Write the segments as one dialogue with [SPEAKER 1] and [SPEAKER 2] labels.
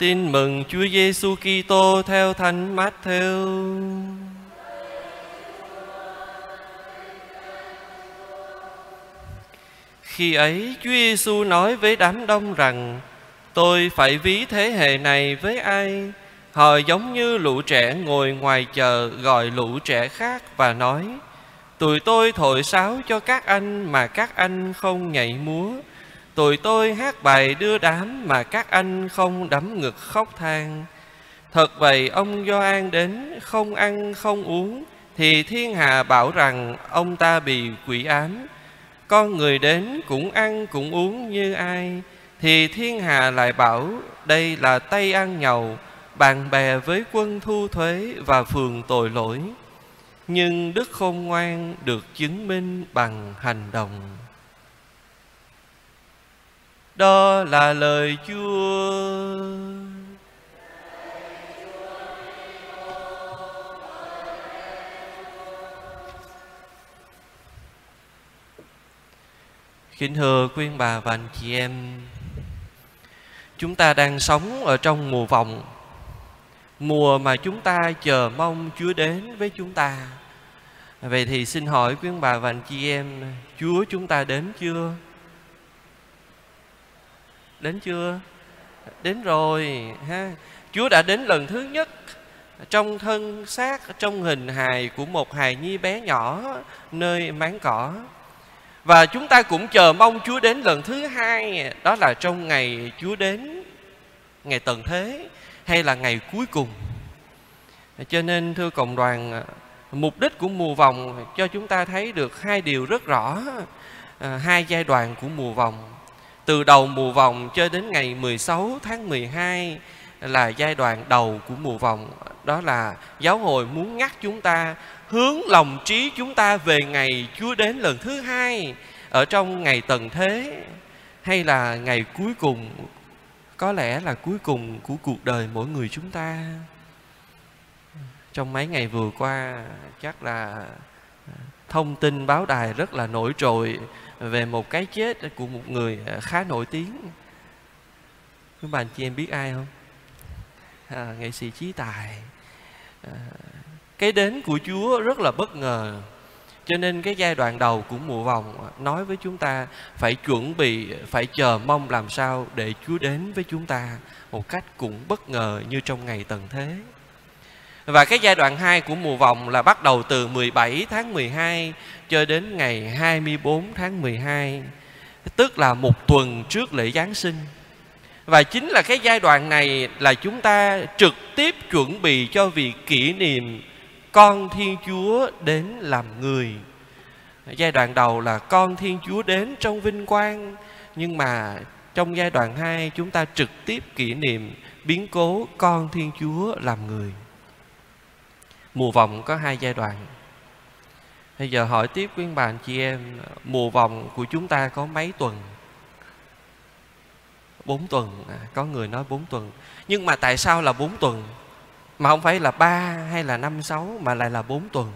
[SPEAKER 1] Tin mừng Chúa Giêsu Kitô theo Thánh Matthew. Khi ấy, Chúa Giêsu nói với đám đông rằng: Tôi phải ví thế hệ này với ai? Họ giống như lũ trẻ ngồi ngoài chờ gọi lũ trẻ khác và nói: Tụi tôi thổi sáo cho các anh mà các anh không nhảy múa. Tụi tôi hát bài đưa đám mà các anh không đấm ngực khóc than. Thật vậy, ông Gioan đến, không ăn, không uống, thì thiên hạ bảo rằng ông ta bị quỷ ám. Con người đến cũng ăn, cũng uống như ai, thì thiên hạ lại bảo đây là tay ăn nhậu bạn bè với quân thu thuế và phường tội lỗi nhưng đức khôn ngoan được chứng minh bằng hành động đó là lời chúa. Kính thưa quý bà và anh chị em, chúng ta đang sống ở trong mùa vọng mùa mà chúng ta chờ mong chúa đến với chúng ta. Vậy thì xin hỏi quý bà và anh chị em, chúa chúng ta đến chưa? Đến chưa? Đến rồi ha. Chúa đã đến lần thứ nhất trong thân xác trong hình hài của một hài nhi bé nhỏ nơi máng cỏ. Và chúng ta cũng chờ mong Chúa đến lần thứ hai Đó là trong ngày Chúa đến Ngày tận thế Hay là ngày cuối cùng. Cho nên thưa cộng đoàn Mục đích của mùa vòng Cho chúng ta thấy được hai điều rất rõ à, Hai giai đoạn của mùa vòng. Từ đầu mùa vòng cho đến ngày 16 tháng 12 Là giai đoạn đầu của mùa vòng. Đó là giáo hội muốn nhắc chúng ta, hướng lòng trí chúng ta về ngày Chúa đến lần thứ hai ở trong ngày tận thế, hay là ngày cuối cùng? Có lẽ là cuối cùng của cuộc đời mỗi người chúng ta. Trong mấy ngày vừa qua, chắc là thông tin báo đài rất là nổi trội về một cái chết của một người à, khá nổi tiếng. Các bạn chị em biết ai không? À, nghệ sĩ trí tài. À, cái đến của Chúa rất là bất ngờ. Cho nên cái giai đoạn đầu của mùa vòng à, nói với chúng ta phải chuẩn bị, phải chờ mong làm sao để Chúa đến với chúng ta một cách cũng bất ngờ như trong ngày tận thế. Và cái giai đoạn 2 của mùa vòng là bắt đầu từ 17 tháng 12 cho đến ngày 24 tháng 12, tức là một tuần trước lễ Giáng sinh. Và chính là cái giai đoạn này là chúng ta trực tiếp chuẩn bị cho việc kỷ niệm con Thiên Chúa đến làm người. Giai đoạn đầu là con Thiên Chúa đến trong vinh quang, nhưng mà trong giai đoạn 2 chúng ta trực tiếp kỷ niệm biến cố con Thiên Chúa làm người. Mùa vòng có hai giai đoạn. Bây giờ hỏi tiếp quý bạn chị em, mùa vòng của chúng ta có mấy tuần? Bốn tuần, à, có người nói bốn tuần. Nhưng mà tại sao là bốn tuần? mà không phải là ba hay là năm sáu mà lại là bốn tuần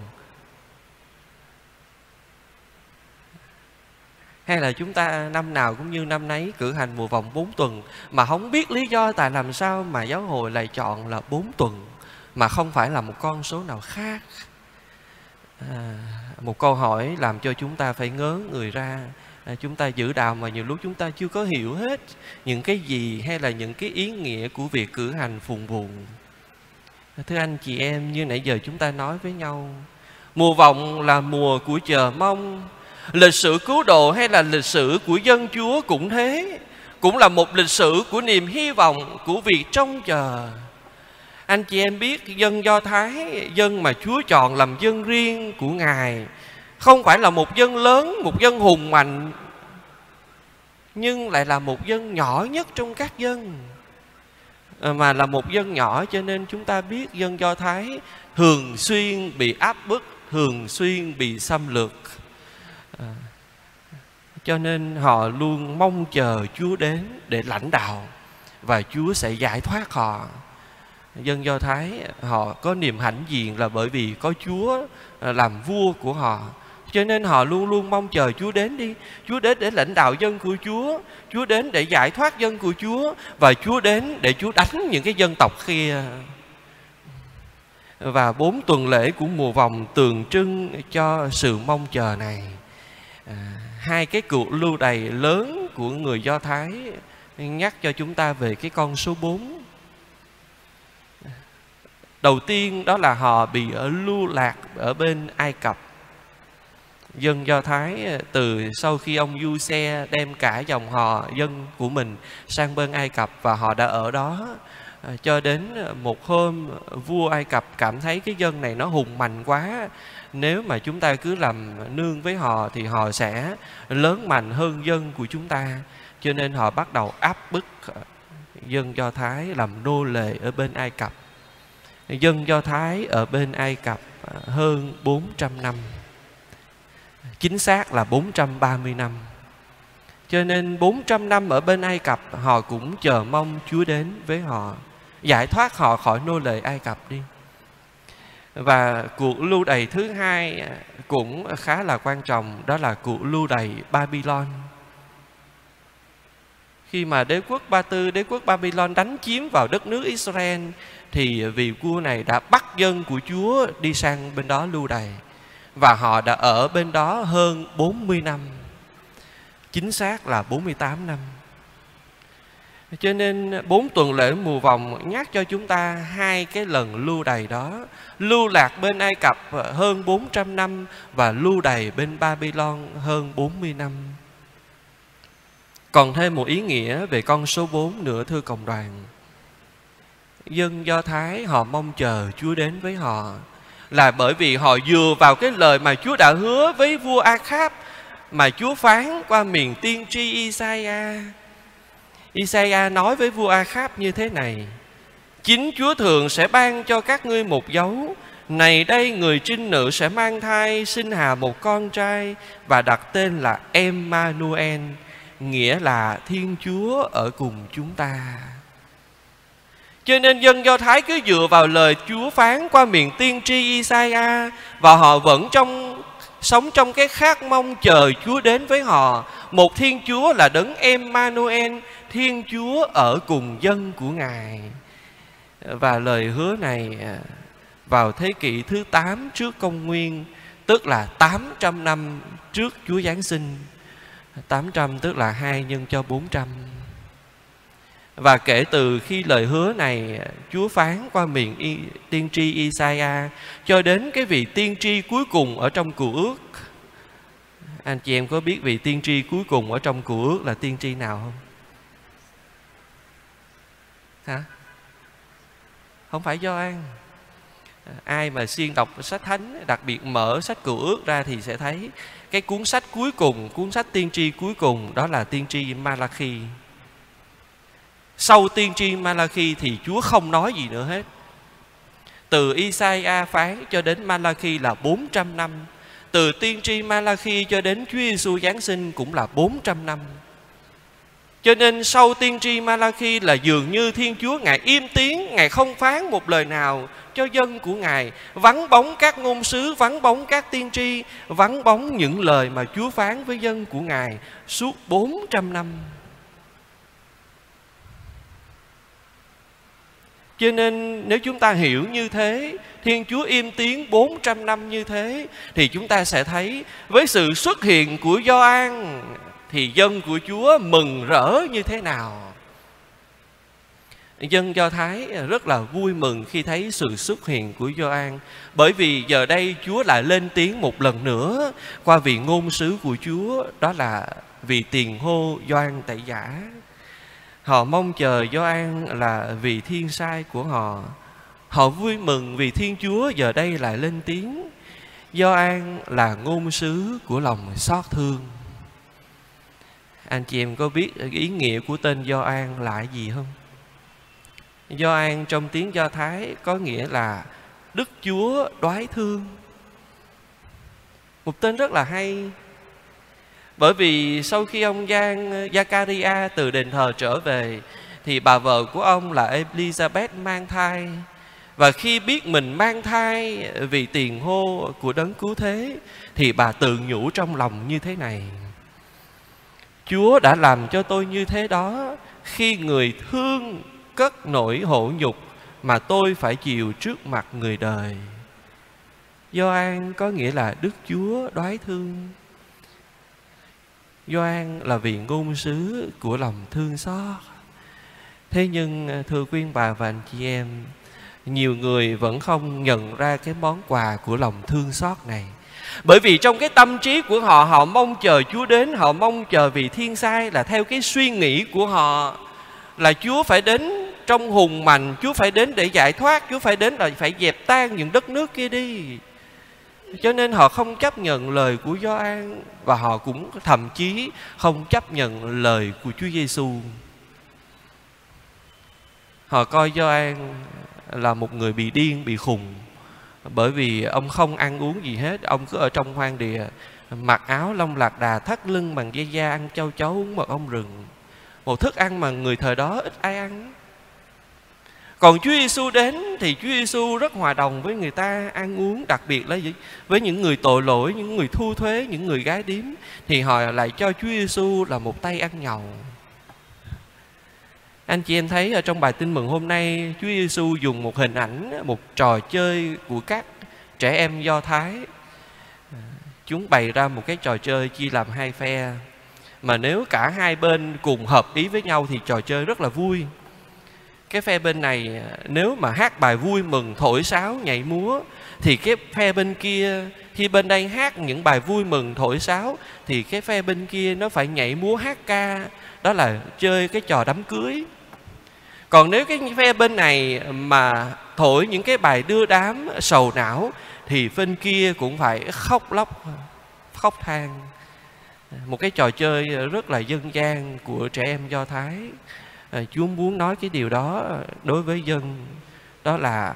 [SPEAKER 1] hay là chúng ta năm nào cũng như năm nấy cử hành mùa vòng bốn tuần mà không biết lý do tại làm sao mà giáo hội lại chọn là bốn tuần mà không phải là một con số nào khác. À, một câu hỏi làm cho chúng ta phải ngớ người ra. À, chúng ta giữ đạo mà nhiều lúc chúng ta chưa có hiểu hết những cái gì hay là những cái ý nghĩa của việc cử hành phụng vụ. À, thưa anh chị em, như nãy giờ chúng ta nói với nhau Mùa vọng là mùa của chờ mong Lịch sử cứu độ hay là lịch sử của dân Chúa cũng thế Cũng là một lịch sử của niềm hy vọng của việc trông chờ. Anh chị em biết dân Do Thái Dân mà Chúa chọn làm dân riêng của Ngài Không phải là một dân lớn, một dân hùng mạnh Nhưng lại là một dân nhỏ nhất trong các dân. Ờ, mà là một dân nhỏ cho nên chúng ta biết dân do thái thường xuyên bị áp bức thường xuyên bị xâm lược. À, cho nên họ luôn mong chờ chúa đến để lãnh đạo và chúa sẽ giải thoát họ dân do thái họ có niềm hãnh diện là bởi vì có chúa à, làm vua của họ. Cho nên họ luôn luôn mong chờ Chúa đến đi. Chúa đến để lãnh đạo dân của Chúa Chúa đến để giải thoát dân của Chúa Và Chúa đến để Chúa đánh những cái dân tộc kia. Và bốn tuần lễ của mùa vòng tượng trưng cho sự mong chờ này. À, Hai cái cuộc lưu đày lớn của người Do Thái Nhắc cho chúng ta về cái con số 4 Đầu tiên đó là họ bị ở lưu lạc ở bên Ai Cập. Dân Do Thái ờ, từ sau khi ông Du Xe đem cả dòng họ, dân của mình sang bên Ai Cập và họ đã ở đó ờ, cho đến một hôm vua Ai Cập cảm thấy cái dân này nó hùng mạnh quá. Nếu mà chúng ta cứ làm nương với họ thì họ sẽ lớn mạnh hơn dân của chúng ta. Cho nên họ bắt đầu áp bức dân Do Thái làm nô lệ ở bên Ai Cập dân Do Thái ở bên Ai Cập à, hơn 400 năm chính xác là 430 năm. Cho nên 400 năm ở bên Ai Cập họ cũng chờ mong Chúa đến với họ, giải thoát họ khỏi nô lệ Ai Cập đi. Và cuộc lưu đày thứ hai à, cũng khá là quan trọng, đó là cuộc lưu đày Babylon. Khi mà đế quốc Ba Tư, đế quốc Babylon đánh chiếm vào đất nước Israel thì vị vua này đã bắt dân của Chúa đi sang bên đó lưu đày và họ đã ở bên đó hơn 40 năm. Chính xác là 48 năm. Cho nên bốn tuần lễ mùa vòng nhắc cho chúng ta hai cái lần lưu đày đó. Lưu lạc bên Ai Cập hơn 400 năm và lưu đày bên Babylon hơn 40 năm còn thêm một ý nghĩa về con số 4 nữa thưa cộng đoàn dân Do Thái họ mong chờ Chúa đến với họ là bởi vì họ dựa vào cái lời mà Chúa đã hứa với vua a kháp mà Chúa phán qua miền tiên tri Isaiah. Isaiah nói với vua a kháp như thế này: Chính Chúa thượng sẽ ban cho các ngươi một dấu. Này đây người trinh nữ sẽ mang thai sinh hà một con trai và đặt tên là Emmanuel, nghĩa là Thiên Chúa ở cùng chúng ta. Cho nên dân Do Thái cứ dựa vào lời Chúa phán qua miệng tiên tri Isaiah và họ vẫn trong sống trong cái khát mong chờ Chúa đến với họ. Một Thiên Chúa là đấng Emmanuel, Thiên Chúa ở cùng dân của Ngài. Và lời hứa này à, vào thế kỷ thứ 8 trước công nguyên, tức là 800 năm trước Chúa Giáng sinh. 800 tức là 2 nhân cho 400. Và kể từ khi lời hứa này Chúa phán qua miệng y, tiên tri Isaiah cho đến cái vị tiên tri cuối cùng ở trong cựu ước. Anh chị em có biết vị tiên tri cuối cùng ở trong cựu ước là tiên tri nào không? Hả? Không phải do an ai mà xuyên đọc sách thánh, đặc biệt mở sách cựu ước ra thì sẽ thấy cái cuốn sách cuối cùng, cuốn sách tiên tri cuối cùng, đó là tiên tri Malachi sau tiên tri Malachi thì Chúa không nói gì nữa hết. Từ Isaiah phán cho đến Malachi là 400 năm. Từ tiên tri Malachi cho đến Chúa Giêsu Giáng sinh cũng là 400 năm. Cho nên sau tiên tri Malachi là dường như Thiên Chúa Ngài im tiếng, Ngài không phán một lời nào cho dân của Ngài. Vắng bóng các ngôn sứ, vắng bóng các tiên tri, vắng bóng những lời mà Chúa phán với dân của Ngài suốt 400 năm. Cho nên nếu chúng ta hiểu như thế, Thiên Chúa im tiếng 400 năm như thế, thì chúng ta sẽ thấy với sự xuất hiện của Gioan thì dân của Chúa mừng rỡ như thế nào. Dân Do Thái rất là vui mừng khi thấy sự xuất hiện của Gioan, Bởi vì giờ đây Chúa lại lên tiếng một lần nữa Qua vị ngôn sứ của Chúa, Đó là vị tiền hô Gioan Tẩy Giả Họ mong chờ Gioan là vì thiên sai của họ. Họ vui mừng vì Thiên Chúa giờ đây lại lên tiếng. Gioan là ngôn sứ của lòng xót thương. Anh chị em có biết ý nghĩa của tên Do An là gì không? Do An trong tiếng Do Thái có nghĩa là Đức Chúa đoái thương. Một tên rất là hay bởi vì sau khi ông Giang, Zakaria từ đền thờ trở về, thì bà vợ của ông là Elizabeth mang thai và khi biết mình mang thai vì tiền hô của đấng cứu thế, thì bà tự nhủ trong lòng như thế này chúa đã làm cho tôi như thế đó khi người thương cất nỗi hổ nhục mà tôi phải chịu trước mặt người đời Gioan có nghĩa là Đức Chúa đoái thương. Gioan là vị ngôn sứ của lòng thương xót. Thế nhưng thưa quý bà và anh chị em, nhiều người vẫn không nhận ra cái món quà của lòng thương xót này. Bởi vì trong cái tâm trí của họ Họ mong chờ Chúa đến Họ mong chờ vì thiên sai Là theo cái suy nghĩ của họ. Là Chúa phải đến trong hùng mạnh Chúa phải đến để giải thoát Chúa phải đến là phải dẹp tan những đất nước kia đi. Cho nên họ không chấp nhận lời của Gioan và họ cũng thậm chí không chấp nhận lời của Chúa Giêsu. Họ coi Gioan là một người bị điên, bị khùng bởi vì ông không ăn uống gì hết, ông cứ ở trong hoang địa mặc áo lông lạc đà thắt lưng bằng dây da ăn châu chấu uống mật ong rừng. Một thức ăn mà người thời đó ít ai ăn. Còn Chúa Giêsu đến thì Chúa Giêsu rất hòa đồng với người ta ăn uống đặc biệt là với những người tội lỗi, những người thu thuế, những người gái điếm thì họ lại cho Chúa Giêsu là một tay ăn nhậu. Anh chị em thấy ở trong bài tin mừng hôm nay Chúa Giêsu dùng một hình ảnh, một trò chơi của các trẻ em Do Thái. Chúng bày ra một cái trò chơi chia làm hai phe. Mà nếu cả hai bên cùng hợp ý với nhau thì trò chơi rất là vui cái phe bên này nếu mà hát bài vui mừng thổi sáo nhảy múa thì cái phe bên kia khi bên đây hát những bài vui mừng thổi sáo thì cái phe bên kia nó phải nhảy múa hát ca đó là chơi cái trò đám cưới còn nếu cái phe bên này mà thổi những cái bài đưa đám sầu não, thì bên kia cũng phải khóc lóc, khóc than. Một cái trò chơi rất là dân gian của trẻ em do thái. À, Chúa muốn nói cái điều đó đối với dân, đó là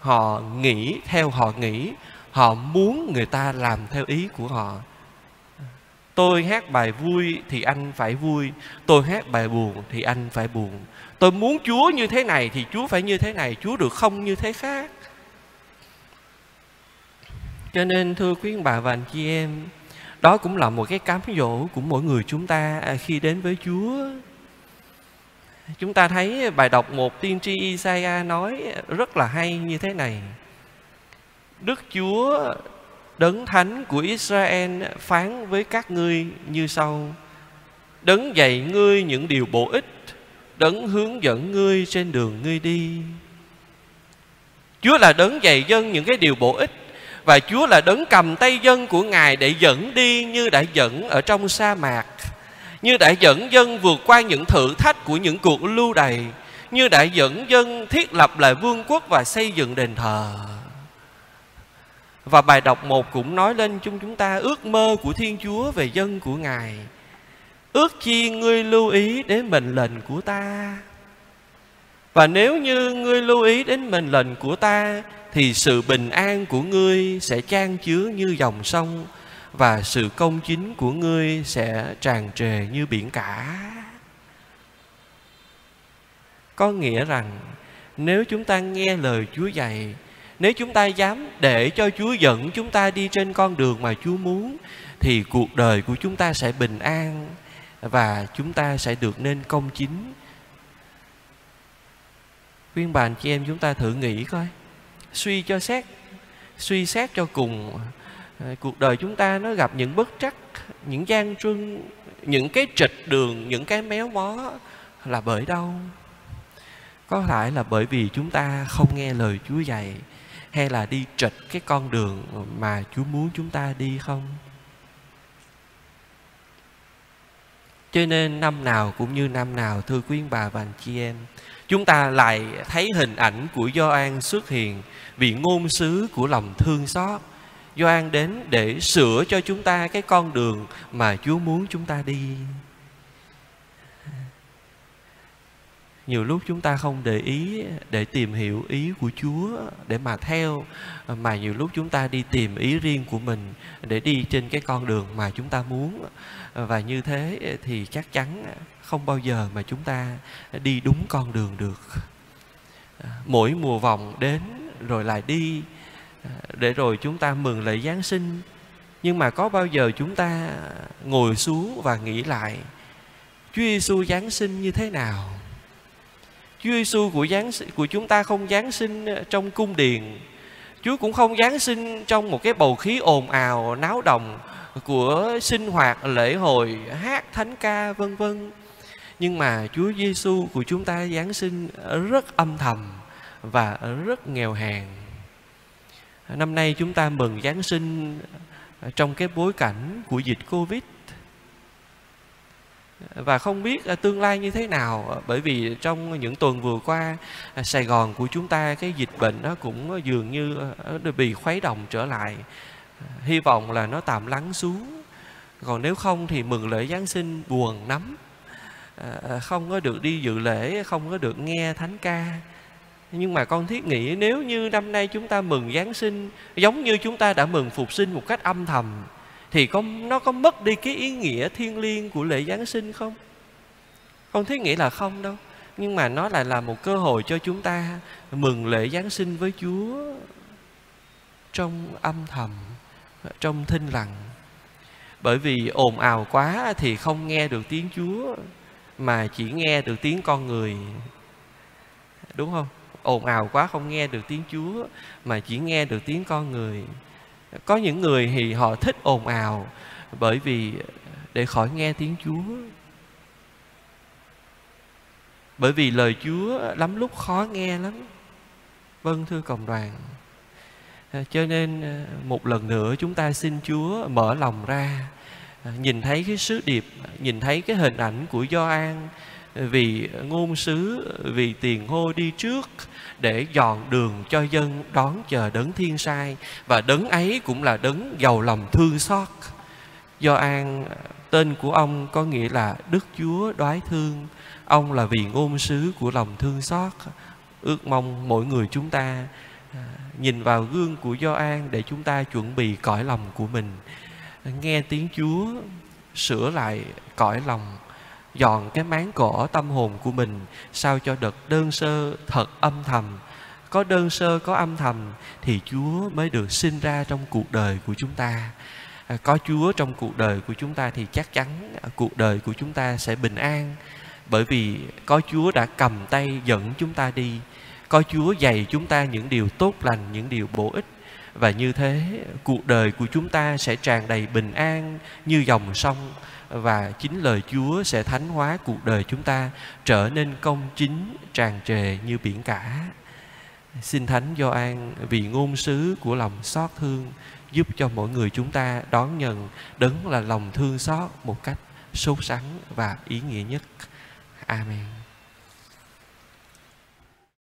[SPEAKER 1] họ nghĩ theo họ nghĩ, họ muốn người ta làm theo ý của họ. Tôi hát bài vui thì anh phải vui, tôi hát bài buồn thì anh phải buồn tôi muốn chúa như thế này thì chúa phải như thế này chúa được không như thế khác cho nên thưa quý bà và anh chị em đó cũng là một cái cám dỗ của mỗi người chúng ta à, khi đến với chúa Chúng ta thấy bài đọc một tiên tri Isaiah nói rất là hay như thế này. Đức Chúa đấng thánh của Israel phán với các ngươi như sau. Đấng dạy ngươi những điều bổ ích, đấng hướng dẫn ngươi trên đường ngươi đi. Chúa là đấng dạy dân những cái điều bổ ích, và Chúa là đấng cầm tay dân của Ngài để dẫn đi như đã dẫn ở trong sa mạc, như đã dẫn dân vượt qua những thử thách của những cuộc lưu đày, như đã dẫn dân thiết lập lại vương quốc và xây dựng đền thờ và bài đọc một cũng nói lên chung chúng ta ước mơ của Thiên Chúa về dân của Ngài. Ước chi ngươi lưu ý đến mệnh lệnh của ta. Và nếu như ngươi lưu ý đến mệnh lệnh của ta, thì sự bình an của ngươi sẽ trang chứa như dòng sông, và sự công chính của ngươi sẽ tràn trề như biển cả có nghĩa rằng, nếu chúng ta nghe lời Chúa dạy, nếu chúng ta dám để cho Chúa dẫn chúng ta đi trên con đường mà Chúa muốn, thì cuộc đời của chúng ta sẽ bình an và chúng ta sẽ được nên công chính. Khuyên bàn chị em chúng ta thử nghĩ coi, suy cho xét, suy xét cho cùng ờ, cuộc đời chúng ta nó gặp những bất trắc những gian truân những cái trịch đường những cái méo mó là bởi đâu có phải là bởi vì chúng ta không nghe lời Chúa dạy hay là đi trịch cái con đường mà Chúa muốn chúng ta đi không? Cho nên năm nào cũng như năm nào, thưa quý bà và anh chị em, Chúng ta lại thấy hình ảnh của Gioan xuất hiện Vì ngôn sứ của lòng thương xót Gioan đến để sửa cho chúng ta cái con đường mà Chúa muốn chúng ta đi. Nhiều lúc chúng ta không để ý, để tìm hiểu ý của Chúa để mà theo, mà nhiều lúc chúng ta đi tìm ý riêng của mình để đi trên cái con đường mà chúng ta muốn. Và như thế thì chắc chắn không bao giờ mà chúng ta đi đúng con đường được. Mỗi mùa vòng đến rồi lại đi, để rồi chúng ta mừng lễ Giáng sinh. Nhưng mà có bao giờ chúng ta ngồi xuống và nghĩ lại, Chúa Giêsu Giáng sinh như thế nào? Chúa Giêsu của Giáng của chúng ta không Giáng sinh ờ, trong cung điện. Chúa cũng không Giáng sinh trong một cái bầu khí ồn ào, náo động của sinh hoạt, lễ hội, hát, thánh ca, vân vân. Nhưng mà Chúa Giêsu của chúng ta Giáng sinh rất âm thầm và rất nghèo hèn. Năm nay chúng ta mừng Giáng sinh ờ, trong cái bối cảnh của dịch Covid và không biết à, tương lai như thế nào à, bởi vì trong những tuần vừa qua à, Sài Gòn của chúng ta cái dịch bệnh nó cũng dường như bị khuấy động trở lại. Hy vọng là nó tạm lắng xuống. Còn nếu không thì mừng lễ Giáng sinh buồn lắm không có được đi dự lễ, không có được nghe thánh ca. Nhưng mà con thiết nghĩ nếu như năm nay chúng ta mừng Giáng sinh, giống như chúng ta đã mừng phục sinh một cách âm thầm thì có nó có mất đi cái ý nghĩa thiêng liêng của lễ Giáng sinh không? Con thiết nghĩ là không đâu. Nhưng mà nó lại là một cơ hội cho chúng ta mừng lễ Giáng sinh với Chúa trong âm thầm, trong thinh lặng. Bởi vì ồn ào quá thì không nghe được tiếng Chúa mà chỉ nghe được tiếng con người. Đúng không? ồn ào quá không nghe được tiếng Chúa mà chỉ nghe được tiếng con người. Có những người thì họ thích ồn ào bởi vì để khỏi nghe tiếng Chúa. Bởi vì lời Chúa lắm lúc khó nghe lắm. Vâng thưa cộng đoàn. À, cho nên à, một lần nữa chúng ta xin Chúa mở lòng ra à, nhìn thấy cái sứ điệp, nhìn thấy cái hình ảnh của Gioan vì ngôn sứ, vì tiền hô đi trước để dọn đường cho dân đón chờ đấng thiên sai. Và đấng ấy cũng là đấng giàu lòng thương xót. Do an, tên của ông có nghĩa là đức chúa đoái thương. Ông là vì ngôn sứ của lòng thương xót. Ước mong mỗi người chúng ta à, nhìn vào gương của do an để chúng ta chuẩn bị cõi lòng của mình. Nghe tiếng chúa sửa lại cõi lòng dọn cái máng cỏ tâm hồn của mình sao cho được đơn sơ thật âm thầm. Có đơn sơ, có âm thầm thì chúa mới được sinh ra trong cuộc đời của chúng ta. À, có chúa trong cuộc đời của chúng ta thì chắc chắn à, cuộc đời của chúng ta sẽ bình an. Bởi vì có chúa đã cầm tay dẫn chúng ta đi, có chúa dạy chúng ta những điều tốt lành, những điều bổ ích và như thế, cuộc đời của chúng ta sẽ tràn đầy bình an như dòng sông, và chính lời Chúa sẽ thánh hóa cuộc đời chúng ta trở nên công chính, tràn trề như biển cả. Xin Thánh Gioan vì ngôn sứ của lòng xót thương giúp cho mỗi người chúng ta đón nhận đấng là lòng thương xót một cách sốt sắng và ý nghĩa nhất. Amen.